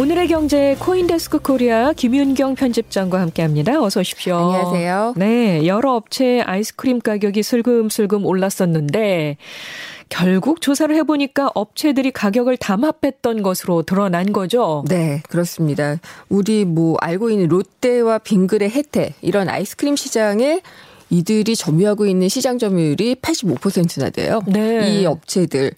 오늘의 경제 코인데스크 코리아 김윤경 편집장과 함께합니다. 어서 오십시오. 안녕하세요. 네, 여러 업체의 아이스크림 가격이 슬금슬금 올랐었는데 결국 조사를 해보니까 업체들이 가격을 담합했던 것으로 드러난 거죠. 네, 그렇습니다. 우리 뭐 알고 있는 롯데와 빙그레 혜태 이런 아이스크림 시장에 이들이 점유하고 있는 시장 점유율이 85%나 돼요. 네. 이 업체들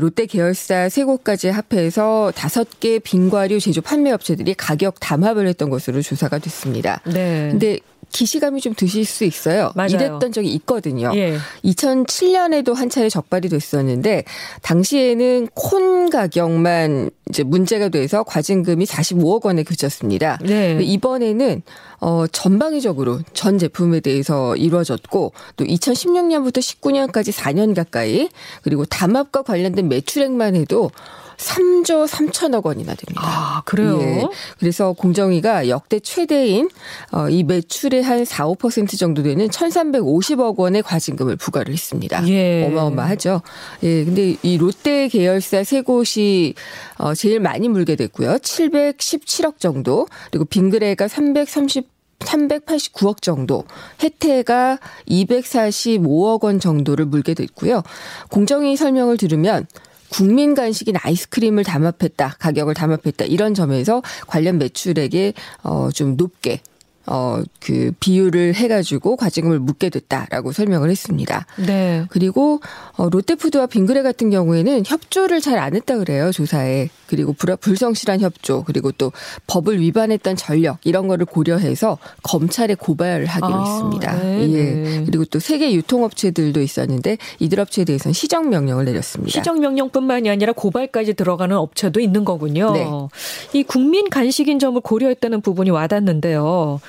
롯데 계열사 세 곳까지 합해서 다섯 개 빙과류 제조 판매 업체들이 가격 담합을 했던 것으로 조사가 됐습니다. 네. 근데 기시감이 좀 드실 수 있어요. 맞아요. 이랬던 적이 있거든요. 예. 2007년에도 한 차례 적발이 됐었는데 당시에는 콘 가격만 이제 문제가 돼서 과징금이 45억 원에 그쳤습니다. 네. 이번에는 어 전방위적으로 전 제품에 대해서 이루어졌고 또 2016년부터 19년까지 4년 가까이 그리고 담합과 관련된 매출액만 해도 3조 3천억 원이나 됩니다. 아, 그래요? 예. 그래서 공정위가 역대 최대인 어, 이 매출의 한 4, 5% 정도 되는 1,350억 원의 과징금을 부과를 했습니다. 예. 어마어마하죠. 예. 근데 이 롯데 계열사 세 곳이 어, 제일 많이 물게 됐고요. 717억 정도. 그리고 빙그레가 330 389억 정도, 혜태가 245억 원 정도를 물게 됐고요. 공정위 설명을 들으면 국민 간식인 아이스크림을 담합했다, 가격을 담합했다 이런 점에서 관련 매출액에 어좀 높게 어, 그 비율을 해가지고 과징금을 묻게 됐다라고 설명을 했습니다. 네. 그리고 어, 롯데푸드와 빙그레 같은 경우에는 협조를 잘 안 했다 그래요 조사에 그리고 불, 불성실한 협조 그리고 또 법을 위반했던 전력 이런 거를 고려해서 검찰에 고발을 하기로 아, 했습니다. 네, 예. 네. 그리고 또 세계 유통업체들도 있었는데 이들 업체에 대해서는 시정 명령을 내렸습니다. 시정 명령뿐만이 아니라 고발까지 들어가는 업체도 있는 거군요. 네. 이 국민 간식인 점을 고려했다는 부분이 와닿는데요.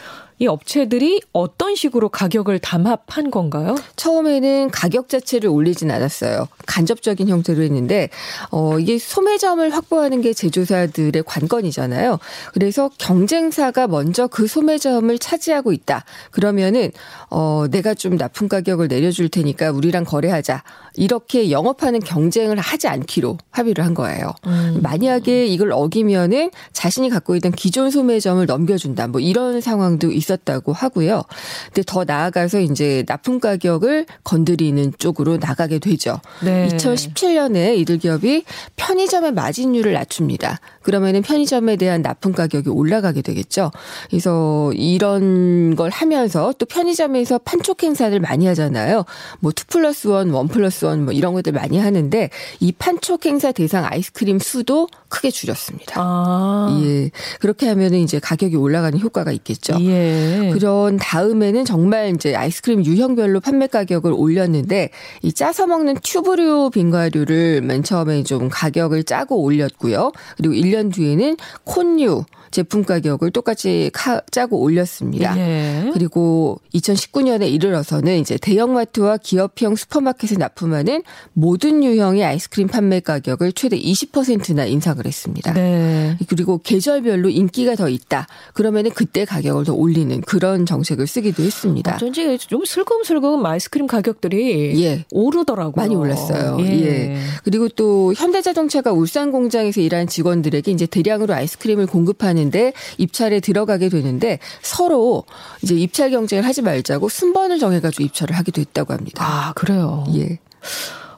이 업체들이 어떤 식으로 가격을 담합한 건가요? 처음에는 가격 자체를 올리진 않았어요. 간접적인 형태로 했는데 어 이게 소매점을 확보하는 게 제조사들의 관건이잖아요. 그래서 경쟁사가 먼저 그 소매점을 차지하고 있다. 그러면은 어 내가 좀 나쁜 가격을 내려줄 테니까 우리랑 거래하자. 이렇게 영업하는 경쟁을 하지 않기로 합의를 한 거예요. 만약에 이걸 어기면은 자신이 갖고 있던 기존 소매점을 넘겨준다. 뭐 이런 상황도 있었 다고 하고요. 근데 더 나아가서 이제 납품 가격을 건드리는 쪽으로 나가게 되죠. 네. 2017년에 이들 기업이 편의점의 마진율을 낮춥니다. 그러면은 편의점에 대한 납품 가격이 올라가게 되겠죠. 그래서 이런 걸 하면서 또 편의점에서 판촉 행사를 많이 하잖아요. 뭐 two plus one, one plus one 뭐 이런 것들 많이 하는데 이 판촉 행사 대상 아이스크림 수도 크게 줄였습니다. 아. 예. 그렇게 하면은 이제 가격이 올라가는 효과가 있겠죠. 예. 그런 다음에는 정말 이제 아이스크림 유형별로 판매 가격을 올렸는데 이 짜서 먹는 튜브류 빙과류를 맨 처음에 좀 가격을 짜고 올렸고요. 그리고 1년 뒤에는 콘류 제품 가격을 똑같이 카, 짜고 올렸습니다. 예. 그리고 2019년에 이르러서는 이제 대형마트와 기업형 슈퍼마켓에 납품하는 모든 유형의 아이스크림 판매 가격을 최대 20%나 인상을 했습니다. 네. 그리고 계절별로 인기가 더 있다. 그러면은 그때 가격을 더 올리는 그런 정책을 쓰기도 했습니다. 어쩐지 좀 슬금슬금 아이스크림 가격들이 예. 오르더라고요. 많이 올랐어요. 예. 그리고 또 현대자동차가 울산 공장에서 일하는 직원들에게 이제 대량으로 아이스크림을 공급하는데 입찰에 들어가게 되는데 서로 이제 입찰 경쟁을 하지 말자고 순번을 정해가지고 입찰을 하기도 했다고 합니다. 아, 그래요. 예.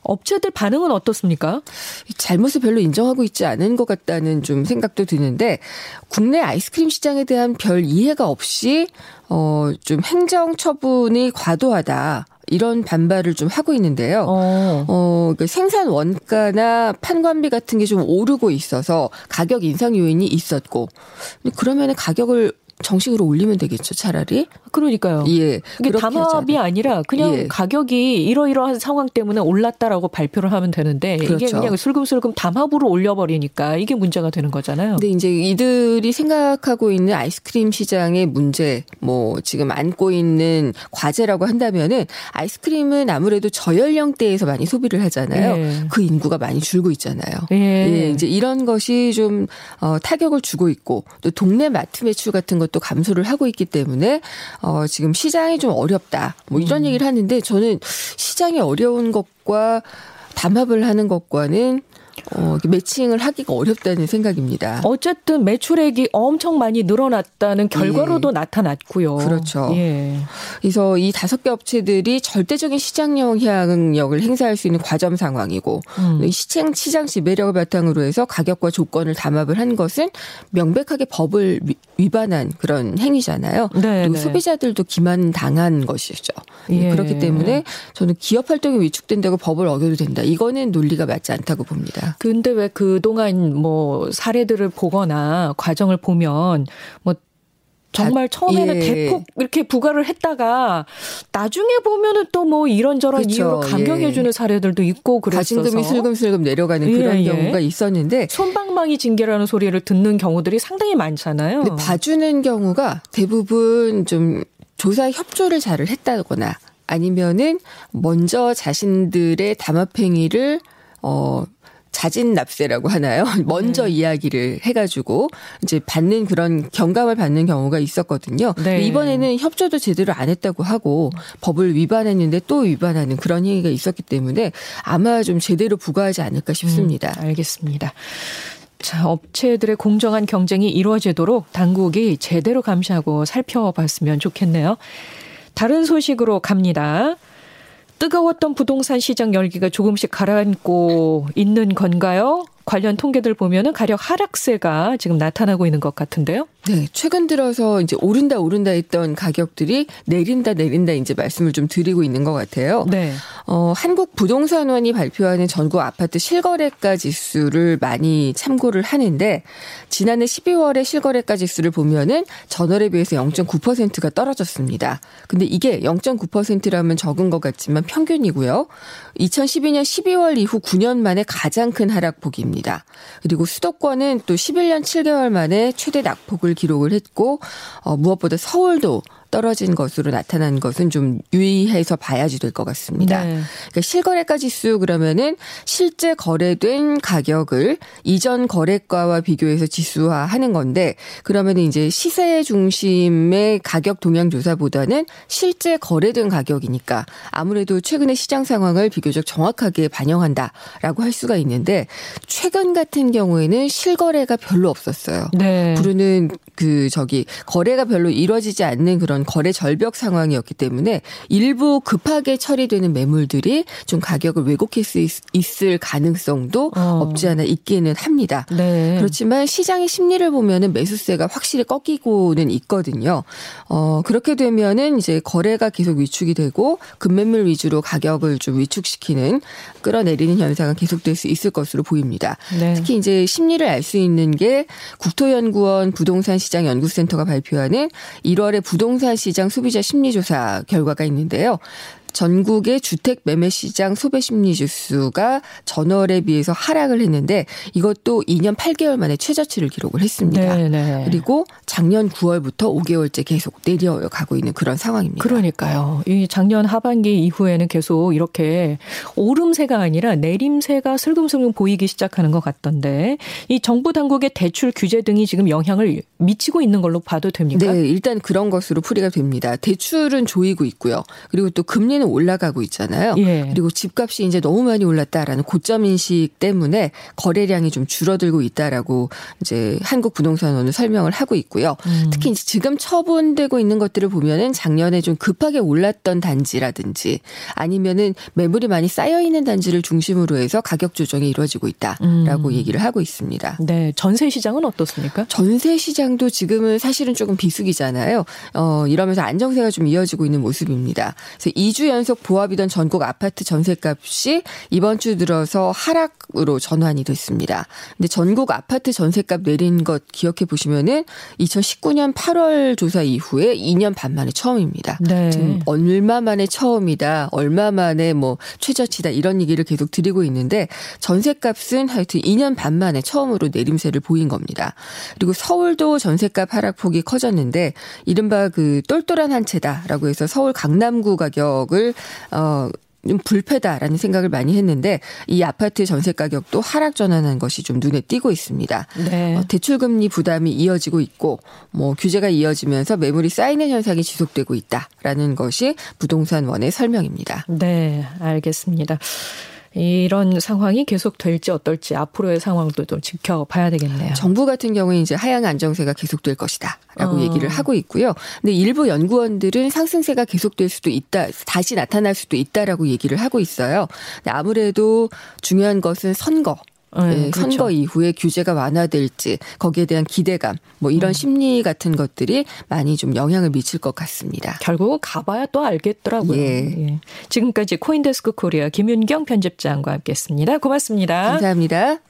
업체들 반응은 어떻습니까? 잘못을 별로 인정하고 있지 않은 것 같다는 좀 생각도 드는데 국내 아이스크림 시장에 대한 별 이해가 없이 어 좀 행정 처분이 과도하다. 이런 반발을 좀 하고 있는데요. 어. 어, 그 생산 원가나 판관비 같은 게 좀 오르고 있어서 가격 인상 요인이 있었고. 근데 그러면은 가격을 정식으로 올리면 되겠죠, 차라리. 그러니까요. 예. 이게 담합이. 아니라 그냥 예. 가격이 이러이러한 상황 때문에 올랐다라고 발표를 하면 되는데 이게 그렇죠. 그냥 슬금슬금 담합으로 올려버리니까 이게 문제가 되는 거잖아요. 근데 이제 이들이 생각하고 있는 아이스크림 시장의 문제, 뭐 지금 안고 있는 과제라고 한다면은 아이스크림은 아무래도 저연령대에서 많이 소비를 하잖아요. 예. 그 인구가 많이 줄고 있잖아요. 예. 예, 이제 이런 것이 좀 어, 타격을 주고 있고 또 동네 마트 매출 같은 것도 감소를 하고 있기 때문에 어, 지금 시장이 좀 어렵다. 뭐 이런 얘기를 하는데 저는 시장이 어려운 것과 담합을 하는 것과는 어, 매칭을 하기가 어렵다는 생각입니다. 어쨌든 매출액이 엄청 많이 늘어났다는 결과로도 예. 나타났고요. 그렇죠. 예. 그래서 이 다섯 개 업체들이 절대적인 시장 영향력을 행사할 수 있는 과점 상황이고 음. 시장 시장 지배력을 바탕으로 해서 가격과 조건을 담합을 한 것은 명백하게 법을 위반한 그런 행위잖아요. 네, 또 네. 소비자들도 기만 당한 것이죠. 예. 그렇기 때문에 저는 기업 활동이 위축된다고 법을 어겨도 된다. 이거는 논리가 맞지 않다고 봅니다. 근데 왜 그동안 뭐 사례들을 보거나 과정을 보면 뭐 정말 처음에는 예. 대폭 이렇게 부과를 했다가 나중에 보면은 또 뭐 이런저런 그렇죠. 이유로 감경해주는 예. 사례들도 있고 그랬어서 가진금이 슬금슬금 내려가는 예, 그런 예. 경우가 있었는데 손방망이 징계라는 소리를 듣는 경우들이 상당히 많잖아요. 근데 봐주는 경우가 대부분 좀 조사 협조를 잘을 했다거나 아니면은 먼저 자신들의 담합 행위를 어 자진 납세라고 하나요? 먼저 네. 이야기를 해가지고 이제 받는 그런 경감을 받는 경우가 있었거든요. 네. 이번에는 협조도 제대로 안 했다고 하고 법을 위반했는데 또 위반하는 그런 행위가 있었기 때문에 아마 좀 제대로 부과하지 않을까 싶습니다. 음, 알겠습니다. 자, 업체들의 공정한 경쟁이 이루어지도록 당국이 제대로 감시하고 살펴봤으면 좋겠네요. 다른 소식으로 갑니다. 뜨거웠던 부동산 시장 열기가 조금씩 가라앉고 있는 건가요? 관련 통계들 보면은 가력 하락세가 지금 나타나고 있는 것 같은데요. 네, 최근 들어서 이제 오른다 오른다 했던 가격들이 내린다 내린다 이제 말씀을 좀 드리고 있는 것 같아요. 네. 어, 한국 부동산원이 발표하는 전국 아파트 실거래가 지수를 많이 참고를 하는데 지난해 12월에 실거래가 지수를 보면은 전월에 비해서 0.9%가 떨어졌습니다. 근데 이게 0.9%라면 적은 것 같지만 평균이고요. 2012년 12월 이후 9년 만에 가장 큰 하락폭입니다. 그리고 수도권은 또 11년 7개월 만에 최대 낙폭을 기록을 했고 어, 무엇보다 서울도 떨어진 것으로 나타난 것은 좀 유의해서 봐야지 될 것 같습니다. 네. 그러니까 실거래가 지수 그러면은 실제 거래된 가격을 이전 거래가와 비교해서 지수화하는 건데 그러면 이제 시세 중심의 가격 동향 조사보다는 실제 거래된 가격이니까 아무래도 최근의 시장 상황을 비교적 정확하게 반영한다라고 할 수가 있는데 최근 같은 경우에는 실거래가 별로 없었어요. 네. 부르는 그 저기 거래가 별로 이루어지지 않는 그런 거래 절벽 상황이었기 때문에 일부 급하게 처리되는 매물들이 좀 가격을 왜곡할 수 있, 을 가능성도 어. 없지 않아 있기는 합니다. 네. 그렇지만 시장의 심리를 보면은 매수세가 확실히 꺾이고는 있거든요. 어 그렇게 되면은 이제 거래가 계속 위축이 되고 급매물 위주로 가격을 좀 위축시키는 끌어내리는 현상은 계속될 수 있을 것으로 보입니다. 네. 특히 이제 심리를 알 수 있는 게 국토연구원 부동산 시장 연구센터가 발표하는 1월에 부동산 시장 소비자 심리조사 결과가 있는데요. 전국의 주택 매매 시장 소배 심리 지수가 전월에 비해서 하락을 했는데 이것도 2년 8개월 만에 최저치를 기록을 했습니다. 네네. 네. 그리고 작년 9월부터 5개월째 계속 내려가고 있는 그런 상황입니다. 그러니까요. 이 작년 하반기 이후에는 계속 이렇게 오름세가 아니라 내림세가 슬금슬금 보이기 시작하는 것 같던데 이 정부 당국의 대출 규제 등이 지금 영향을 미치고 있는 걸로 봐도 됩니까? 네, 일단 그런 것으로 풀이가 됩니다. 대출은 조이고 있고요. 그리고 또 금리는 금리는 올라가고 있잖아요. 예. 그리고 집값이 이제 너무 많이 올랐다라는 고점 인식 때문에 거래량이 좀 줄어들고 있다라고 이제 한국 부동산원은 설명을 하고 있고요. 음. 특히 이제 지금 처분되고 있는 것들을 보면은 작년에 좀 급하게 올랐던 단지라든지 아니면은 매물이 많이 쌓여 있는 단지를 중심으로 해서 가격 조정이 이루어지고 있다라고 음. 얘기를 하고 있습니다. 네, 전세 시장은 어떻습니까? 전세 시장도 지금은 사실은 조금 비수기잖아요. 어, 이러면서 안정세가 좀 이어지고 있는 모습입니다. 그래서 2주 연속 보합이던 전국 아파트 전세값이 이번 주 들어서 하락으로 전환이 됐습니다. 근데 전국 아파트 전세값 내린 것 기억해 보시면은 2019년 8월 조사 이후에 2년 반 만에 처음입니다. 네. 지금 얼마 만에 처음이다, 얼마 만에 뭐 최저치다 이런 얘기를 계속 드리고 있는데 전세값은 하여튼 2년 반 만에 처음으로 내림세를 보인 겁니다. 그리고 서울도 전세값 하락폭이 커졌는데 이른바 그 똘똘한 한 채다라고 해서 서울 강남구 가격을 가격을 어, 좀 불패다라는 생각을 많이 했는데 이 아파트 전세 가격도 하락 전환한 것이 좀 눈에 띄고 있습니다. 네. 어, 대출 금리 부담이 이어지고 있고 뭐 규제가 이어지면서 매물이 쌓이는 현상이 지속되고 있다라는 것이 부동산원의 설명입니다. 네, 알겠습니다. 이런 상황이 계속 될지 어떨지 앞으로의 상황도 좀 지켜봐야 되겠네요. 정부 같은 경우에 이제 하향 안정세가 계속될 것이다라고 어. 얘기를 하고 있고요. 근데 일부 연구원들은 상승세가 계속될 수도 있다, 다시 나타날 수도 있다라고 얘기를 하고 있어요. 아무래도 중요한 것은 선거. 네, 그렇죠. 선거 이후에 규제가 완화될지 거기에 대한 기대감 뭐 이런 음. 심리 같은 것들이 많이 좀 영향을 미칠 것 같습니다. 결국은 가봐야 또 알겠더라고요. 예. 예. 지금까지 코인데스크 코리아 김윤경 편집장과 함께했습니다. 고맙습니다. 감사합니다.